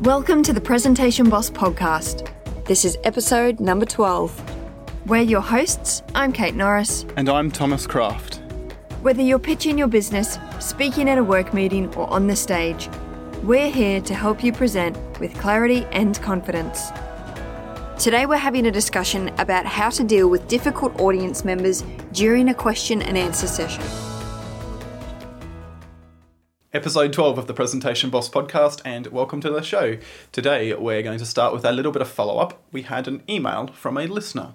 Welcome to the Presentation Boss podcast. This is episode number 12. We're your hosts. I'm Kate Norris. And I'm Thomas Krafft. Whether you're pitching your business, speaking at a work meeting, or on the stage, we're here to help you present with clarity and confidence. Today, we're having a discussion about how to deal with difficult audience members during a question and answer session. Episode 12 of the Presentation Boss podcast, and welcome to the show. Today, we're going to start with a little bit of follow up. We had an email from a listener,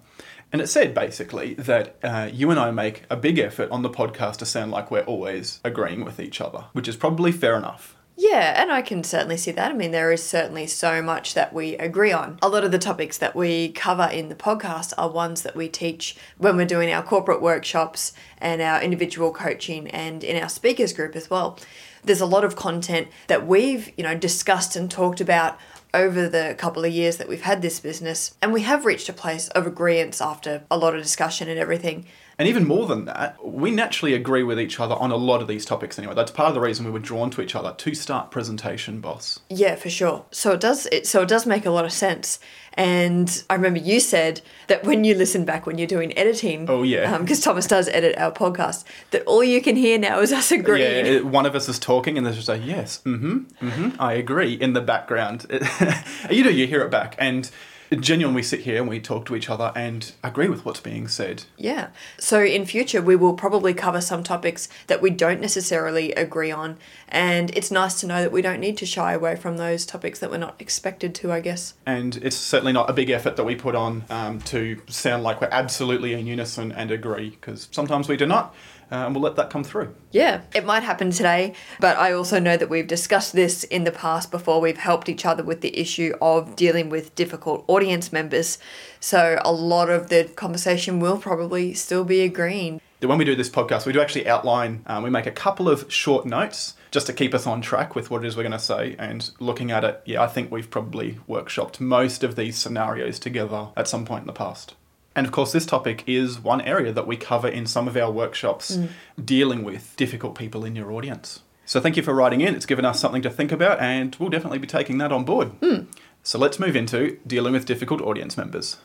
and it said basically that uh, you and I make a big effort on the podcast to sound like we're always agreeing with each other, which is probably fair enough. Yeah, and I can certainly see that. I mean, there is certainly so much that we agree on. A lot of the topics that we cover in the podcast are ones that we teach when we're doing our corporate workshops and our individual coaching and in our speakers group as well there's a lot of content that we've, you know, discussed and talked about over the couple of years that we've had this business. And we have reached a place of agreement after a lot of discussion and everything. And even more than that, we naturally agree with each other on a lot of these topics anyway. That's part of the reason we were drawn to each other to start presentation boss. Yeah, for sure. So it does it so it does make a lot of sense. And I remember you said that when you listen back when you're doing editing, oh yeah, because um, Thomas does edit our podcast, that all you can hear now is us agreeing. Yeah, one of us is talking, and there's just a yes, mm-hmm, mm-hmm, I agree in the background. you know, you hear it back, and genuinely we sit here and we talk to each other and agree with what's being said. Yeah. So in future we will probably cover some topics that we don't necessarily agree on and it's nice to know that we don't need to shy away from those topics that we're not expected to, I guess. And it's certainly not a big effort that we put on um, to sound like we're absolutely in unison and agree because sometimes we do not uh, and we'll let that come through. Yeah, it might happen today, but I also know that we've discussed this in the past before. We've helped each other with the issue of dealing with difficult audience members. So a lot of the conversation will probably still be agreeing. When we do this podcast, we do actually outline, um, we make a couple of short notes just to keep us on track with what it is we're going to say. And looking at it, yeah, I think we've probably workshopped most of these scenarios together at some point in the past. And of course, this topic is one area that we cover in some of our workshops mm. dealing with difficult people in your audience. So thank you for writing in. It's given us something to think about, and we'll definitely be taking that on board. Mm. So let's move into dealing with difficult audience members.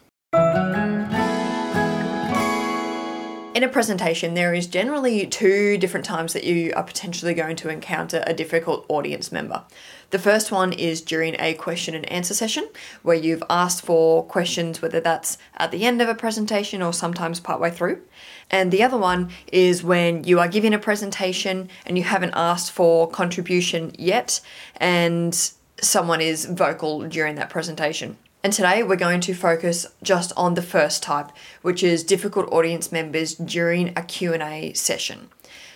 In a presentation, there is generally two different times that you are potentially going to encounter a difficult audience member. The first one is during a question and answer session where you've asked for questions, whether that's at the end of a presentation or sometimes partway through. And the other one is when you are giving a presentation and you haven't asked for contribution yet, and someone is vocal during that presentation. And today we're going to focus just on the first type, which is difficult audience members during a Q&A session.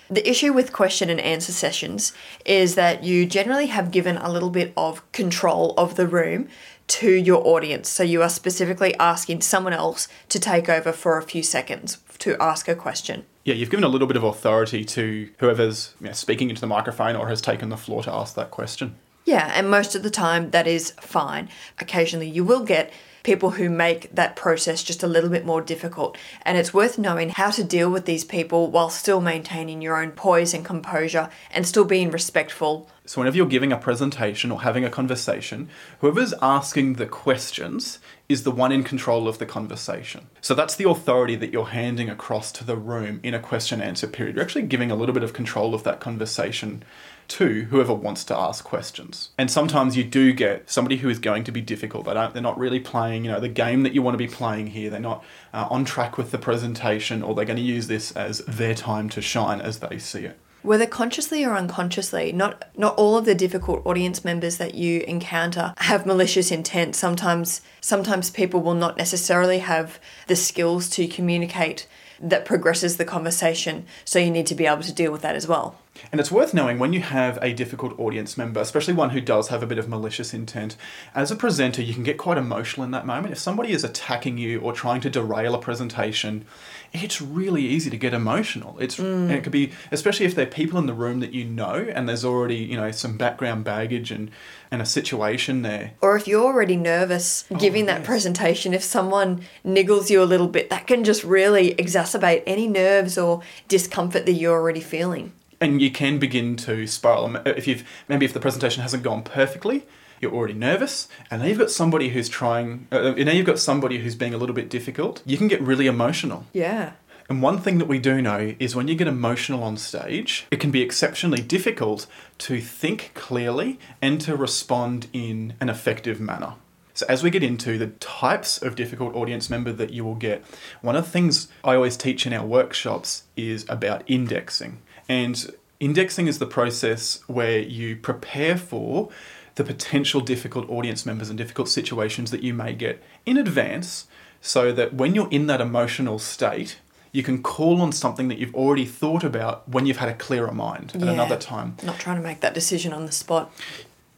The issue with question and answer sessions is that you generally have given a little bit of control of the room to your audience. So you are specifically asking someone else to take over for a few seconds to ask a question. Yeah, you've given a little bit of authority to whoever's you know, speaking into the microphone or has taken the floor to ask that question. Yeah, and most of the time that is fine. Occasionally you will get people who make that process just a little bit more difficult. And it's worth knowing how to deal with these people while still maintaining your own poise and composure and still being respectful. So, whenever you're giving a presentation or having a conversation, whoever's asking the questions is the one in control of the conversation. So, that's the authority that you're handing across to the room in a question answer period. You're actually giving a little bit of control of that conversation to whoever wants to ask questions. And sometimes you do get somebody who is going to be difficult. They don't, they're not really playing, you know, the game that you want to be playing here. They're not uh, on track with the presentation, or they're going to use this as their time to shine as they see it. Whether consciously or unconsciously, not not all of the difficult audience members that you encounter have malicious intent. Sometimes sometimes people will not necessarily have the skills to communicate that progresses the conversation. So you need to be able to deal with that as well. And it's worth knowing when you have a difficult audience member, especially one who does have a bit of malicious intent, as a presenter, you can get quite emotional in that moment. If somebody is attacking you or trying to derail a presentation, it's really easy to get emotional. It's mm. and it could be especially if there are people in the room that you know and there's already, you know, some background baggage and and a situation there. Or if you're already nervous oh, giving oh, that presentation, if someone niggles you a little bit, that can just really exacerbate any nerves or discomfort that you're already feeling and you can begin to spiral. If you've maybe if the presentation hasn't gone perfectly, you're already nervous, and now you've got somebody who's trying, uh, now you've got somebody who's being a little bit difficult, you can get really emotional. Yeah. And one thing that we do know is when you get emotional on stage, it can be exceptionally difficult to think clearly and to respond in an effective manner. So, as we get into the types of difficult audience member that you will get, one of the things I always teach in our workshops is about indexing. And indexing is the process where you prepare for the potential difficult audience members and difficult situations that you may get in advance so that when you're in that emotional state, you can call on something that you've already thought about when you've had a clearer mind at Yeah. another time. Not trying to make that decision on the spot.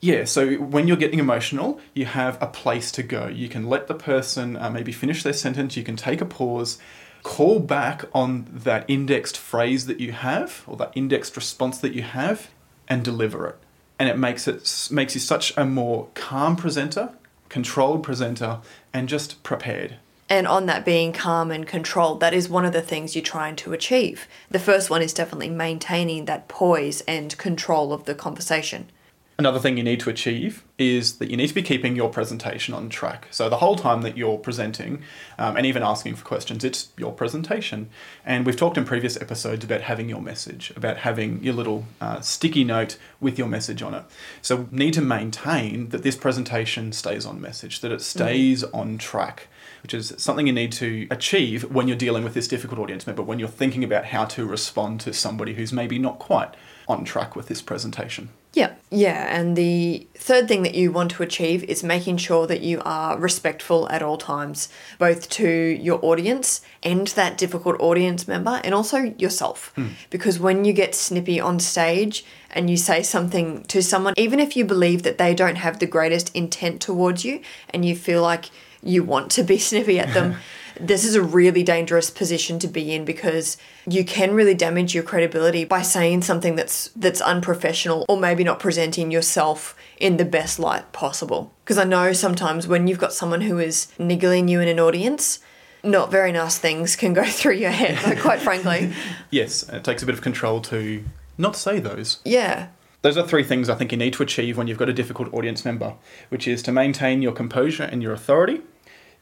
Yeah, so when you're getting emotional, you have a place to go. You can let the person uh, maybe finish their sentence, you can take a pause, call back on that indexed phrase that you have or that indexed response that you have and deliver it. And it makes it makes you such a more calm presenter, controlled presenter and just prepared. And on that being calm and controlled, that is one of the things you're trying to achieve. The first one is definitely maintaining that poise and control of the conversation. Another thing you need to achieve is that you need to be keeping your presentation on track. So the whole time that you're presenting um, and even asking for questions, it's your presentation. And we've talked in previous episodes about having your message, about having your little uh, sticky note with your message on it. So need to maintain that this presentation stays on message, that it stays on track. Which is something you need to achieve when you're dealing with this difficult audience member, when you're thinking about how to respond to somebody who's maybe not quite on track with this presentation. Yeah. Yeah. And the third thing that you want to achieve is making sure that you are respectful at all times, both to your audience and that difficult audience member, and also yourself. Hmm. Because when you get snippy on stage and you say something to someone, even if you believe that they don't have the greatest intent towards you and you feel like you want to be snippy at them. this is a really dangerous position to be in because you can really damage your credibility by saying something that's that's unprofessional or maybe not presenting yourself in the best light possible. Because I know sometimes when you've got someone who is niggling you in an audience, not very nice things can go through your head, like, quite frankly. Yes, it takes a bit of control to not say those. Yeah. Those are three things I think you need to achieve when you've got a difficult audience member, which is to maintain your composure and your authority.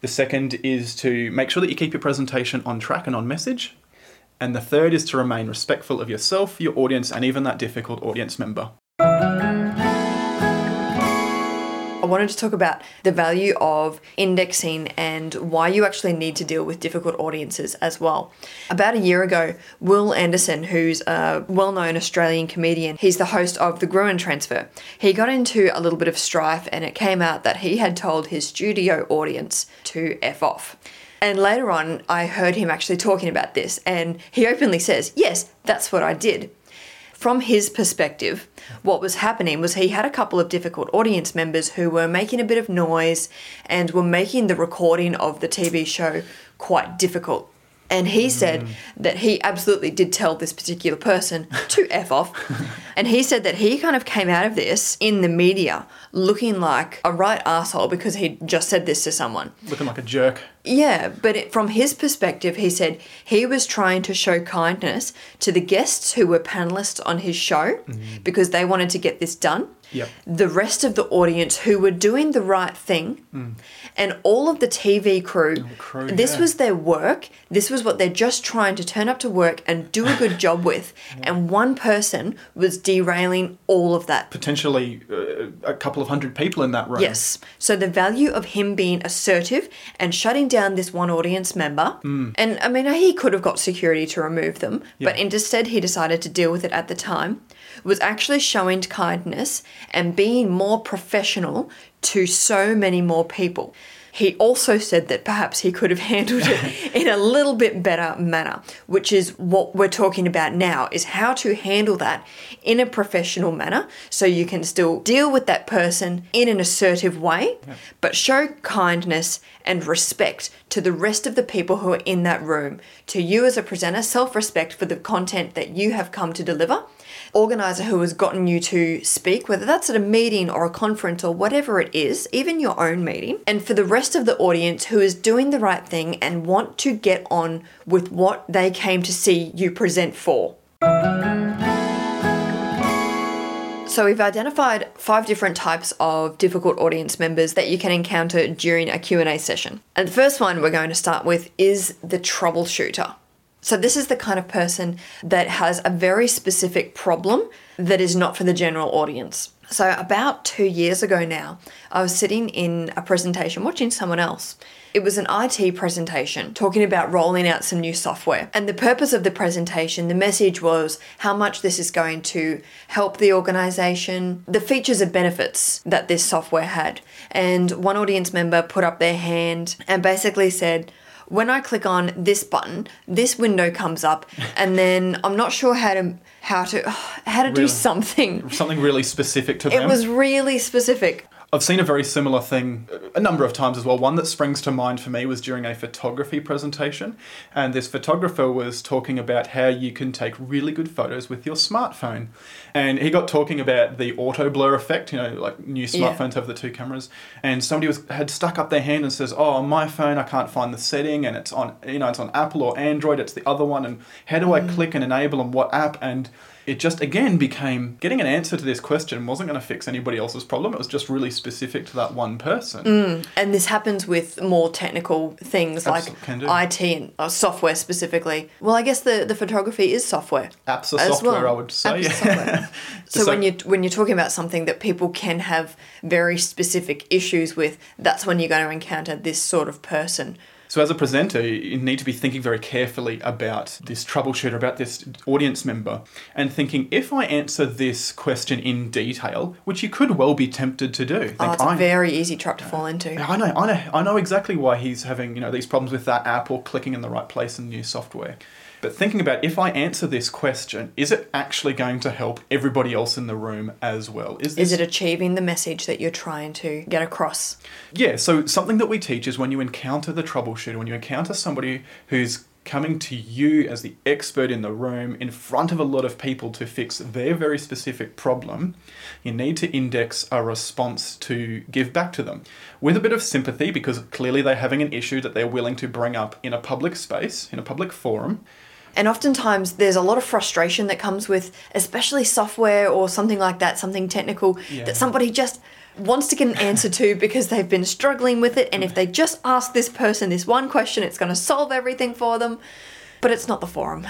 The second is to make sure that you keep your presentation on track and on message. And the third is to remain respectful of yourself, your audience, and even that difficult audience member. I wanted to talk about the value of indexing and why you actually need to deal with difficult audiences as well. About a year ago, Wil Anderson, who's a well known Australian comedian, he's the host of The Gruen Transfer, he got into a little bit of strife and it came out that he had told his studio audience to F off. And later on, I heard him actually talking about this, and he openly says, Yes, that's what I did from his perspective, what was happening was he had a couple of difficult audience members who were making a bit of noise and were making the recording of the TV show quite difficult. And he said mm. that he absolutely did tell this particular person to F off. and he said that he kind of came out of this in the media looking like a right asshole because he just said this to someone. Looking like a jerk. Yeah, but it, from his perspective, he said he was trying to show kindness to the guests who were panelists on his show mm. because they wanted to get this done. Yep. The rest of the audience who were doing the right thing, and all of the TV crew, crew, this yeah. was their work. This was what they're just trying to turn up to work and do a good job with. And one person was derailing all of that. Potentially uh, a couple of hundred people in that room. Yes. So the value of him being assertive and shutting down this one audience member, and I mean, he could have got security to remove them, but instead he decided to deal with it at the time, was actually showing kindness and being more professional to so many more people. He also said that perhaps he could have handled it in a little bit better manner, which is what we're talking about now is how to handle that in a professional manner so you can still deal with that person in an assertive way, but show kindness and respect to the rest of the people who are in that room, to you as a presenter, self-respect for the content that you have come to deliver organizer who has gotten you to speak, whether that's at a meeting or a conference or whatever it is, even your own meeting, and for the rest of the audience who is doing the right thing and want to get on with what they came to see you present for. So we've identified five different types of difficult audience members that you can encounter during a Q&A session. And the first one we're going to start with is the troubleshooter. So this is the kind of person that has a very specific problem that is not for the general audience. So about 2 years ago now, I was sitting in a presentation watching someone else. It was an IT presentation talking about rolling out some new software. And the purpose of the presentation, the message was how much this is going to help the organization, the features and benefits that this software had. And one audience member put up their hand and basically said, when I click on this button, this window comes up, and then I'm not sure how to how to how to do something. Something really specific to them. It was really specific. I've seen a very similar thing a number of times as well. One that springs to mind for me was during a photography presentation, and this photographer was talking about how you can take really good photos with your smartphone. And he got talking about the auto blur effect, you know, like new Yeah. smartphones have the two cameras. And somebody was had stuck up their hand and says, "Oh, on my phone I can't find the setting and it's on, you know, it's on Apple or Android, it's the other one and how do I mm. click and enable on what app?" And it just again became getting an answer to this question wasn't going to fix anybody else's problem. It was just really specific to that one person. And this happens with more technical things like Absol- do. IT and uh, software specifically. Well, I guess the, the photography is software. Apps are as software, well. I would say. Software. so, So- when you when you're talking about something that people can have very specific issues with, that's when you're going to encounter this sort of person. So, as a presenter, you need to be thinking very carefully about this troubleshooter, about this audience member, and thinking if I answer this question in detail, which you could well be tempted to do. Think, Oh, it's a very easy trap to fall into. I know, I know, I know exactly why he's having you know these problems with that app or clicking in the right place in new software. But thinking about if I answer this question, is it actually going to help everybody else in the room as well? Is this Is it achieving the message that you're trying to get across? Yeah, so something that we teach is when you encounter the troubleshooter, when you encounter somebody who's coming to you as the expert in the room in front of a lot of people to fix their very specific problem, you need to index a response to give back to them with a bit of sympathy because clearly they're having an issue that they're willing to bring up in a public space, in a public forum. And oftentimes there's a lot of frustration that comes with, especially software or something like that, something technical Yeah. that somebody just wants to get an answer to because they've been struggling with it. And if they just ask this person this one question, it's going to solve everything for them. But it's not the forum.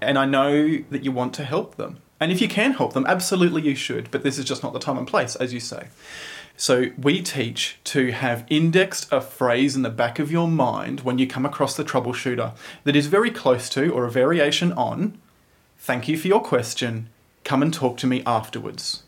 And I know that you want to help them. And if you can help them, absolutely you should, but this is just not the time and place, as you say. So we teach to have indexed a phrase in the back of your mind when you come across the troubleshooter that is very close to or a variation on, thank you for your question, come and talk to me afterwards.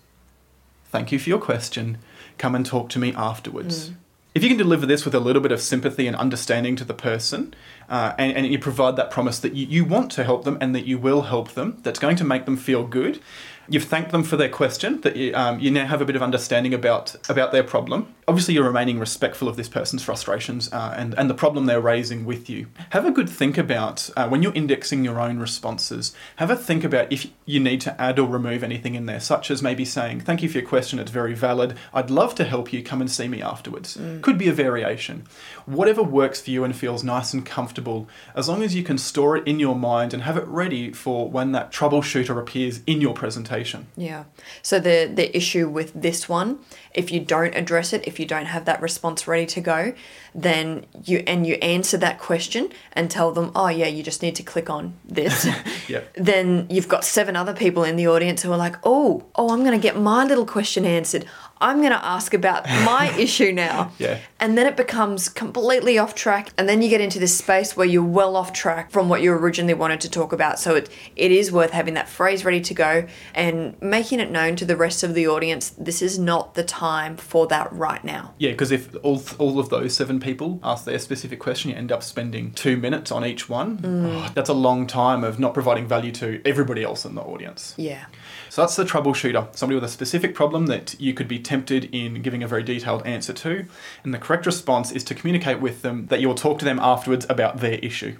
Thank you for your question, come and talk to me afterwards. If you can deliver this with a little bit of sympathy and understanding to the person, uh, and, and you provide that promise that you, you want to help them and that you will help them, that's going to make them feel good. You've thanked them for their question, that you, um, you now have a bit of understanding about, about their problem. Obviously, you're remaining respectful of this person's frustrations uh, and, and the problem they're raising with you. Have a good think about, uh, when you're indexing your own responses, have a think about if you need to add or remove anything in there, such as maybe saying, Thank you for your question, it's very valid. I'd love to help you, come and see me afterwards. Could be a variation. Whatever works for you and feels nice and comfortable, as long as you can store it in your mind and have it ready for when that troubleshooter appears in your presentation. Yeah. So the the issue with this one, if you don't address it, if you don't have that response ready to go, then you and you answer that question and tell them, "Oh yeah, you just need to click on this." Yep. Then you've got seven other people in the audience who are like, "Oh, oh, I'm going to get my little question answered. I'm going to ask about my issue now." Yeah. And then it becomes completely off track. And then you get into this space where you're well off track from what you originally wanted to talk about. So it, it is worth having that phrase ready to go and making it known to the rest of the audience this is not the time for that right now. Yeah, because if all, all of those seven people ask their specific question, you end up spending two minutes on each one. Mm. Oh, that's a long time of not providing value to everybody else in the audience. Yeah. So that's the troubleshooter, somebody with a specific problem that you could be tempted in giving a very detailed answer to. And the correct response is to communicate with them that you'll talk to them afterwards about their issue.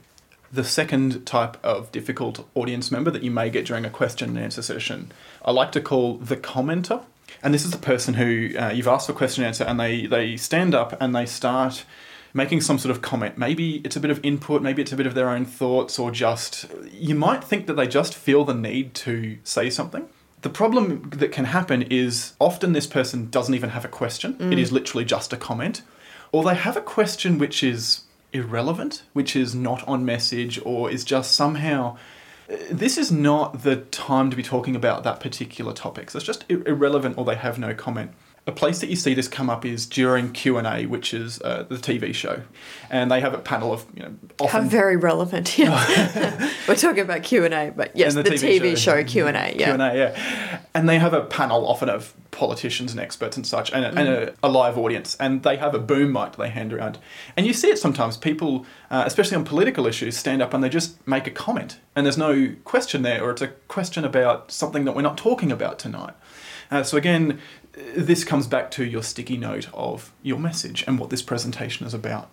The second type of difficult audience member that you may get during a question and answer session, I like to call the commenter. And this is the person who uh, you've asked for question and answer and they, they stand up and they start making some sort of comment. Maybe it's a bit of input, maybe it's a bit of their own thoughts, or just you might think that they just feel the need to say something. The problem that can happen is often this person doesn't even have a question, it is literally just a comment, or they have a question which is irrelevant, which is not on message, or is just somehow. uh, This is not the time to be talking about that particular topic. So it's just ir- irrelevant, or they have no comment. A place that you see this come up is during Q and A, which is uh, the TV show, and they have a panel of you know How often very relevant. Yeah. We're talking about Q and A, but yes, And the, TV, show Q and A. Yeah. Q&A, yeah. And they have a panel often of politicians and experts and such, and, a, and a, a live audience, and they have a boom mic they hand around. And you see it sometimes. People, uh, especially on political issues, stand up and they just make a comment, and there's no question there, or it's a question about something that we're not talking about tonight. Uh, so again, this comes back to your sticky note of your message and what this presentation is about.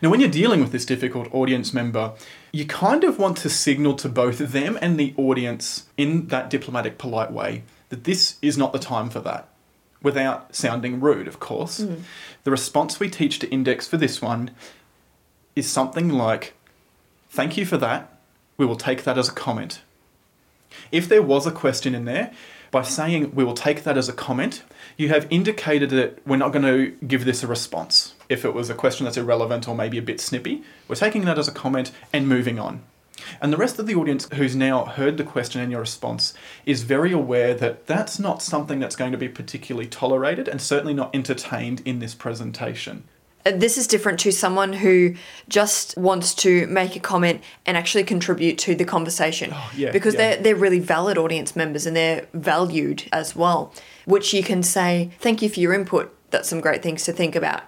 Now, when you're dealing with this difficult audience member, you kind of want to signal to both them and the audience in that diplomatic, polite way that this is not the time for that, without sounding rude, of course. Hmm. The response we teach to index for this one is something like, Thank you for that. We will take that as a comment. If there was a question in there, by saying we will take that as a comment, you have indicated that we're not going to give this a response. If it was a question that's irrelevant or maybe a bit snippy, we're taking that as a comment and moving on. And the rest of the audience who's now heard the question and your response is very aware that that's not something that's going to be particularly tolerated and certainly not entertained in this presentation. This is different to someone who just wants to make a comment and actually contribute to the conversation. Oh, yeah, because yeah. they're they're really valid audience members and they're valued as well. Which you can say, thank you for your input. That's some great things to think about.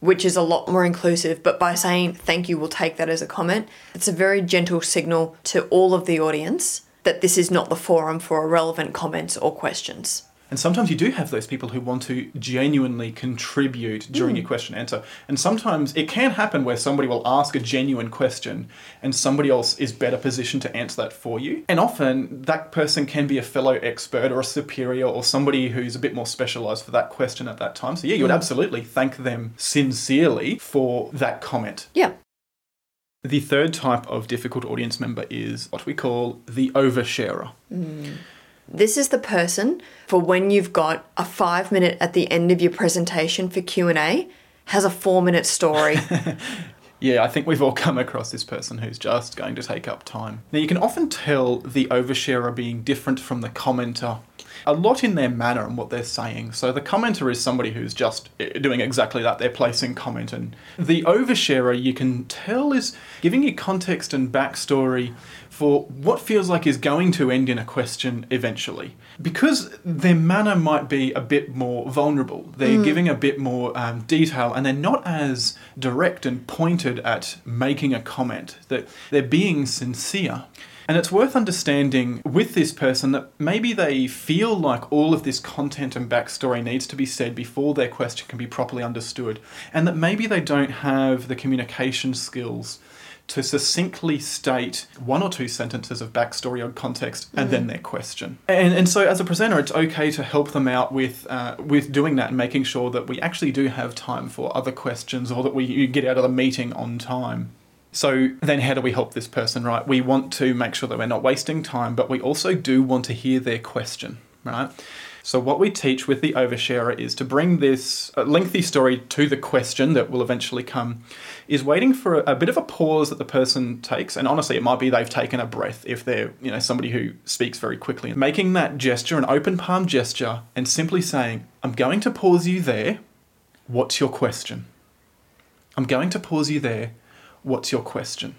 Which is a lot more inclusive, but by saying thank you, we'll take that as a comment. It's a very gentle signal to all of the audience that this is not the forum for irrelevant comments or questions. And sometimes you do have those people who want to genuinely contribute during hmm. your question and answer. And sometimes it can happen where somebody will ask a genuine question and somebody else is better positioned to answer that for you. And often that person can be a fellow expert or a superior or somebody who's a bit more specialized for that question at that time. So, yeah, you would hmm. absolutely thank them sincerely for that comment. Yeah. The third type of difficult audience member is what we call the oversharer. Hmm. This is the person for when you've got a 5 minute at the end of your presentation for Q&A has a 4 minute story. Yeah, I think we've all come across this person who's just going to take up time. Now, you can often tell the oversharer being different from the commenter a lot in their manner and what they're saying. So, the commenter is somebody who's just eh, doing exactly that, they're placing comment. And the oversharer, you can tell, is giving you context and backstory for what feels like is going to end in a question eventually. Because their manner might be a bit more vulnerable, they're giving a bit more um, detail and they're not as direct and pointed at making a comment, that they're being sincere. And it's worth understanding with this person that maybe they feel like all of this content and backstory needs to be said before their question can be properly understood, and that maybe they don't have the communication skills to succinctly state one or two sentences of backstory or context and then their question. And, and so, as a presenter, it's okay to help them out with uh, with doing that and making sure that we actually do have time for other questions or that we you get out of the meeting on time. So then, how do we help this person? Right, we want to make sure that we're not wasting time, but we also do want to hear their question. Right. So what we teach with the oversharer is to bring this lengthy story to the question that will eventually come, is waiting for a bit of a pause that the person takes, and honestly, it might be they've taken a breath if they're you know somebody who speaks very quickly, making that gesture, an open palm gesture, and simply saying, "I'm going to pause you there. What's your question?" I'm going to pause you there. What's your question?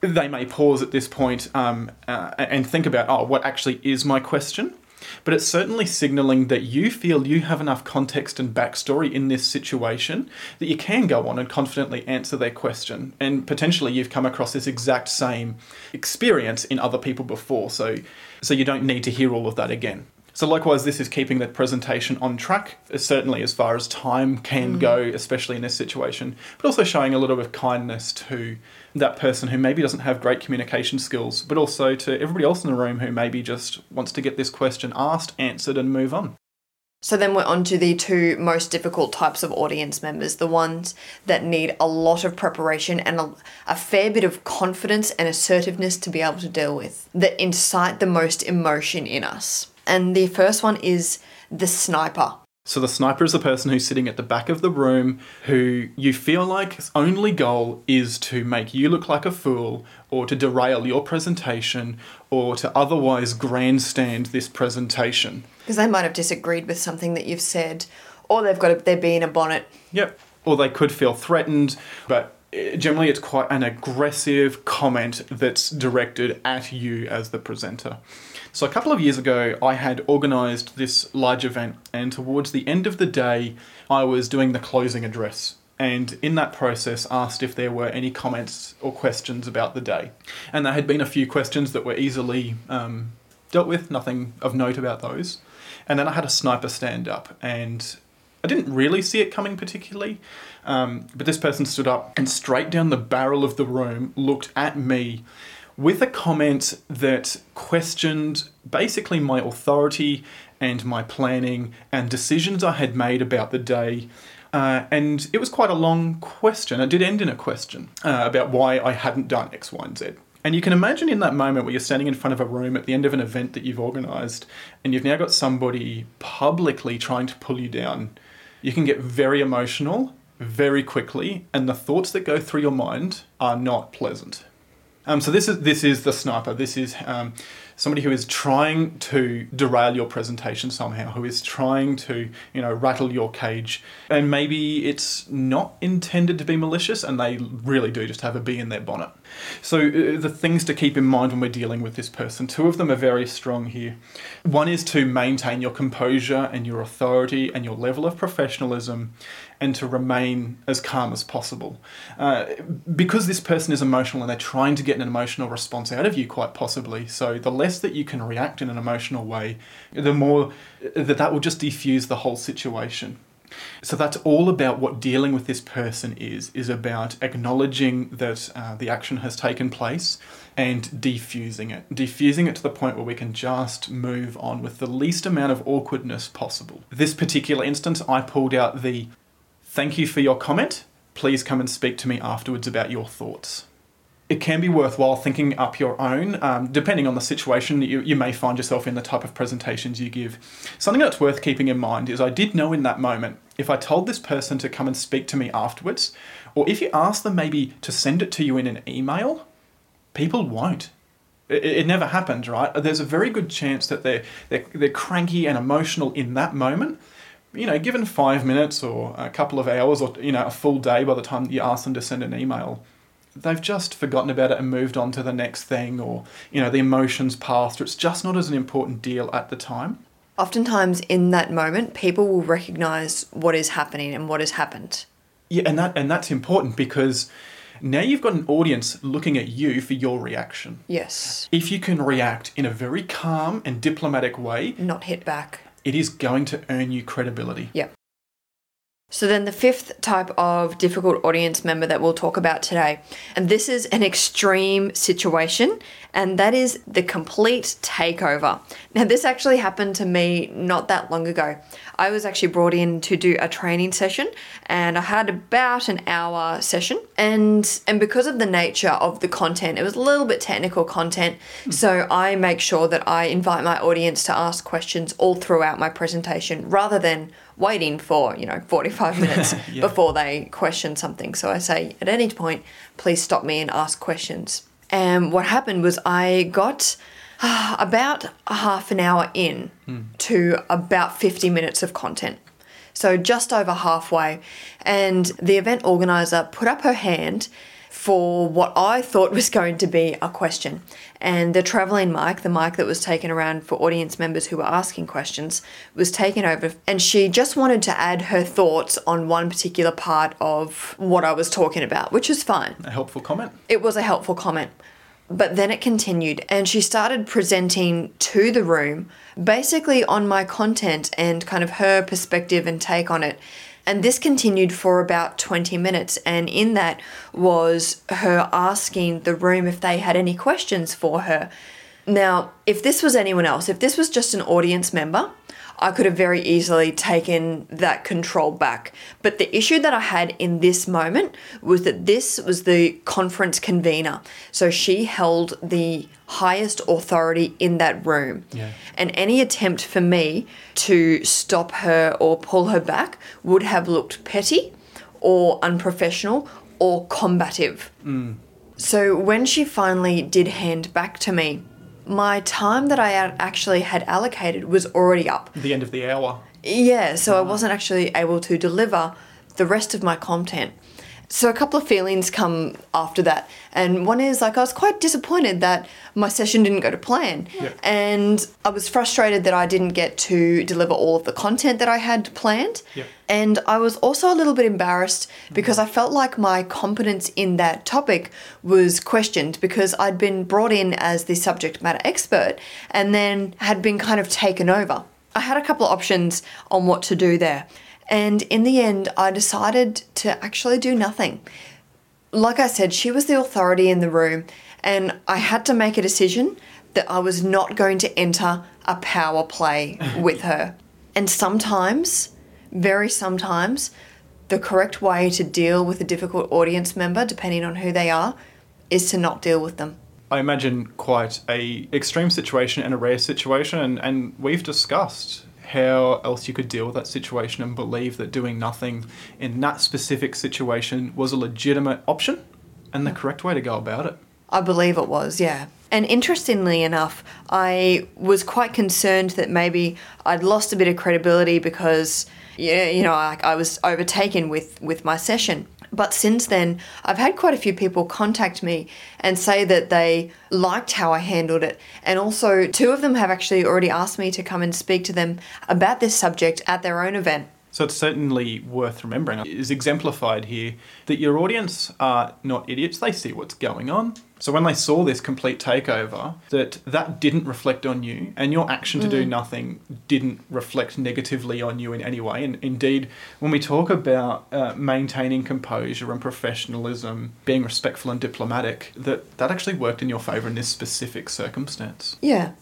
They may pause at this point um, uh, and think about, oh, what actually is my question? But it's certainly signaling that you feel you have enough context and backstory in this situation that you can go on and confidently answer their question. And potentially you've come across this exact same experience in other people before, so, so you don't need to hear all of that again. So, likewise, this is keeping the presentation on track, uh, certainly as far as time can mm. go, especially in this situation, but also showing a little bit of kindness to that person who maybe doesn't have great communication skills, but also to everybody else in the room who maybe just wants to get this question asked, answered, and move on. So then we're on to the two most difficult types of audience members the ones that need a lot of preparation and a, a, fair bit of confidence and assertiveness to be able to deal with, that incite the most emotion in us. And the first one is the sniper. So the sniper is the person who's sitting at the back of the room who you feel like his only goal is to make you look like a fool or to derail your presentation or to otherwise grandstand this presentation. Because they might have disagreed with something that you've said, or they've got a, they're being a bonnet. Yep. Or they could feel threatened, but eh, generally it's quite an aggressive comment that's directed at you as the presenter. So, a couple of years ago, I had organised this large event, and towards the end of the day, I was doing the closing address. And in that process, asked if there were any comments or questions about the day. And there had been a few questions that were easily um, dealt with, nothing of note about those. And then I had a sniper stand up, and I didn't really see it coming particularly, um, but this person stood up and straight down the barrel of the room looked at me with a comment that questioned basically my authority and my planning and decisions I had made about the day. Uh, and it was quite a long question. It did end in a question uh, about why I hadn't done X, Y, and Z. And you can imagine in that moment where you're standing in front of a room at the end of an event that you've organised, and you've now got somebody publicly trying to pull you down. You can get very emotional very quickly, and the thoughts that go through your mind are not pleasant. Um, so this is this is the sniper. This is um, somebody who is trying to derail your presentation somehow, who is trying to you know rattle your cage, and maybe it's not intended to be malicious, and they really do just have a bee in their bonnet. So uh, the things to keep in mind when we're dealing with this person, two of them are very strong here. One is to maintain your composure and your authority and your level of professionalism, and to remain as calm as possible. Uh, because this person is emotional and they're trying to get an emotional response out of you, quite possibly. So the less that you can react in an emotional way, the more that that will just defuse the whole situation. So that's all about what dealing with this person is, is about acknowledging that uh, the action has taken place and defusing it. Defusing it to the point where we can just move on with the least amount of awkwardness possible. This particular instance, I pulled out the Thank you for your comment. Please come and speak to me afterwards about your thoughts. It can be worthwhile thinking up your own, um, depending on the situation you, you may find yourself in, the type of presentations you give. Something that's worth keeping in mind is I did know in that moment if I told this person to come and speak to me afterwards, or if you ask them maybe to send it to you in an email, people won't. It, never happens, right? There's a very good chance that they're, they're, they're cranky and emotional in that moment you know, given five minutes or a couple of hours or, you know, a full day by the time you ask them to send an email, they've just forgotten about it and moved on to the next thing or, you know, the emotions passed or it's just not as an important deal at the time. Oftentimes in that moment, people will recognize what is happening and what has happened. Yeah, and that and that's important because now you've got an audience looking at you for your reaction. Yes. If you can react in a very calm and diplomatic way, Not hit back. It is going to earn you credibility. Yep. So then the fifth type of difficult audience member that we'll talk about today, and this is an extreme situation, and that is the complete takeover. Now this actually happened to me not that long ago. I was actually brought in to do a training session and I had about an hour session and and because of the nature of the content, it was a little bit technical content. Hmm. So I make sure that I invite my audience to ask questions all throughout my presentation rather than waiting for, you know, 45 minutes Yeah. before they question something. So I say, at any point, please stop me and ask questions. And what happened was I got about a half an hour in hmm. to about 50 minutes of content. So just over halfway. And the event organizer put up her hand for what I thought was going to be a question. And the traveling mic, the mic that was taken around for audience members who were asking questions, was taken over. And she just wanted to add her thoughts on one particular part of what I was talking about, which is fine A helpful comment. it was a helpful comment. But then it continued, and she started presenting to the room basically on my content and kind of her perspective and take on it. And this continued for about 20 minutes, and in that was her asking the room if they had any questions for her. Now, if this was anyone else, if this was just an audience member, I could have very easily taken that control back. But the issue that I had in this moment was that this was the conference convener. So she held the highest authority in that room. Yeah. And any attempt for me to stop her or pull her back would have looked petty or unprofessional or combative. Mm. So when she finally did hand back to me, my time that I actually had allocated was already up. The end of the hour. Yeah, so I mm. wasn't actually able to deliver the rest of my content. So a couple of feelings come after that. And one is like I was quite disappointed that my session didn't go to plan. Yeah. And I was frustrated that I didn't get to deliver all of the content that I had planned. Yep. And I was also a little bit embarrassed because mm-hmm. I felt like my competence in that topic was questioned because I'd been brought in as the subject matter expert and then had been kind of taken over. I had a couple of options on what to do there. And in the end, I decided to actually do nothing. Like I said, she was the authority in the room, and I had to make a decision that I was not going to enter a power play with her. And sometimes, very sometimes, the correct way to deal with a difficult audience member, depending on who they are, is to not deal with them. I imagine quite a extreme situation and a rare situation, and, and we've discussed how else you could deal with that situation and believe that doing nothing in that specific situation was a legitimate option and the correct way to go about it. I believe it was, yeah. And interestingly enough, I was quite concerned that maybe I'd lost a bit of credibility because, you know, I, I was overtaken with, with my session. But since then, I've had quite a few people contact me and say that they liked how I handled it. And also, two of them have actually already asked me to come and speak to them about this subject at their own event. So it's certainly worth remembering. It is exemplified here that your audience are not idiots. They see what's going on. So when they saw this complete takeover, that that didn't reflect on you, and your action to do nothing didn't reflect negatively on you in any way. And indeed, when we talk about uh, maintaining composure and professionalism, being respectful and diplomatic, that that actually worked in your favour in this specific circumstance. Yeah.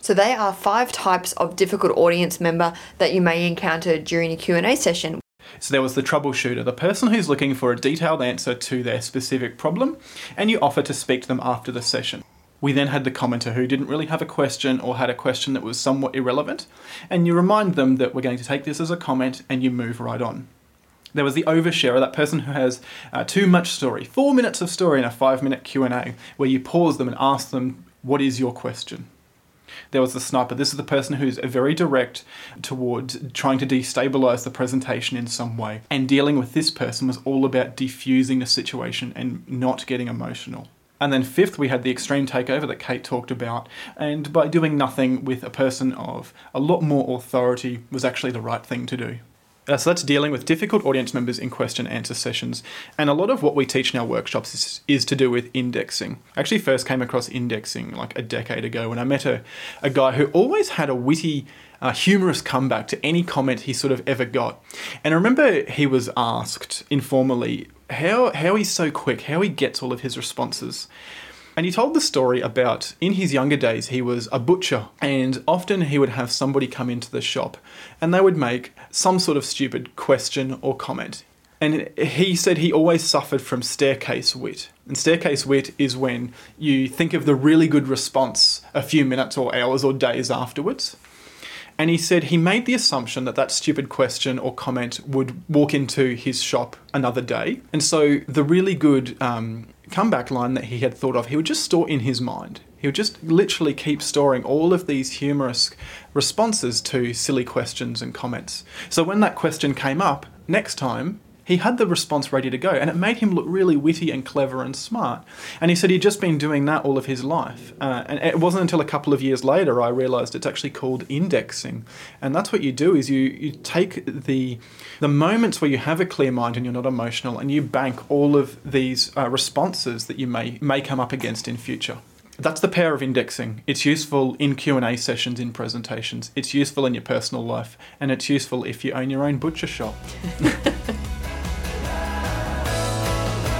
So they are five types of difficult audience member that you may encounter during a Q&A session. So there was the troubleshooter, the person who's looking for a detailed answer to their specific problem, and you offer to speak to them after the session. We then had the commenter who didn't really have a question or had a question that was somewhat irrelevant, and you remind them that we're going to take this as a comment and you move right on. There was the oversharer, that person who has uh, too much story, four minutes of story in a five-minute Q&A, where you pause them and ask them, what is your question? There was the sniper. This is the person who's very direct towards trying to destabilize the presentation in some way. And dealing with this person was all about defusing the situation and not getting emotional. And then fifth, we had the extreme takeover that Kate talked about. And by doing nothing with a person of a lot more authority was actually the right thing to do. Uh, so that's dealing with difficult audience members in question answer sessions. And a lot of what we teach in our workshops is, is to do with indexing. I actually first came across indexing like a decade ago when I met a, a guy who always had a witty, uh, humorous comeback to any comment he sort of ever got. And I remember he was asked informally how, how he's so quick, how he gets all of his responses. And he told the story about in his younger days, he was a butcher, and often he would have somebody come into the shop and they would make some sort of stupid question or comment. And he said he always suffered from staircase wit. And staircase wit is when you think of the really good response a few minutes or hours or days afterwards. And he said he made the assumption that that stupid question or comment would walk into his shop another day. And so the really good um, comeback line that he had thought of, he would just store in his mind. He would just literally keep storing all of these humorous responses to silly questions and comments. So when that question came up, next time, he had the response ready to go, and it made him look really witty and clever and smart. And he said he'd just been doing that all of his life. Uh, and it wasn't until a couple of years later I realised it's actually called indexing. And that's what you do is you, you take the the moments where you have a clear mind and you're not emotional, and you bank all of these uh, responses that you may may come up against in future. That's the power of indexing. It's useful in Q&A sessions, in presentations. It's useful in your personal life, and it's useful if you own your own butcher shop.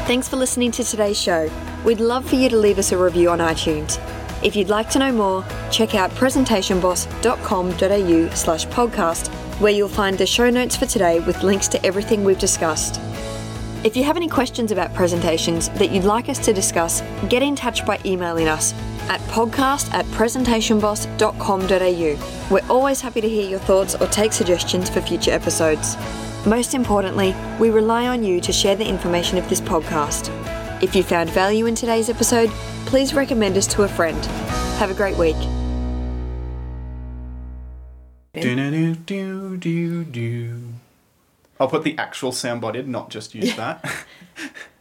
Thanks for listening to today's show. We'd love for you to leave us a review on iTunes. If you'd like to know more, check out presentationboss.com.au slash podcast, where you'll find the show notes for today with links to everything we've discussed. If you have any questions about presentations that you'd like us to discuss, get in touch by emailing us at podcast at presentationboss.com.au. We're always happy to hear your thoughts or take suggestions for future episodes. Most importantly, we rely on you to share the information of this podcast. If you found value in today's episode, please recommend us to a friend. Have a great week. Do-do-do-do-do-do. I'll put the actual soundbite in, not just use that.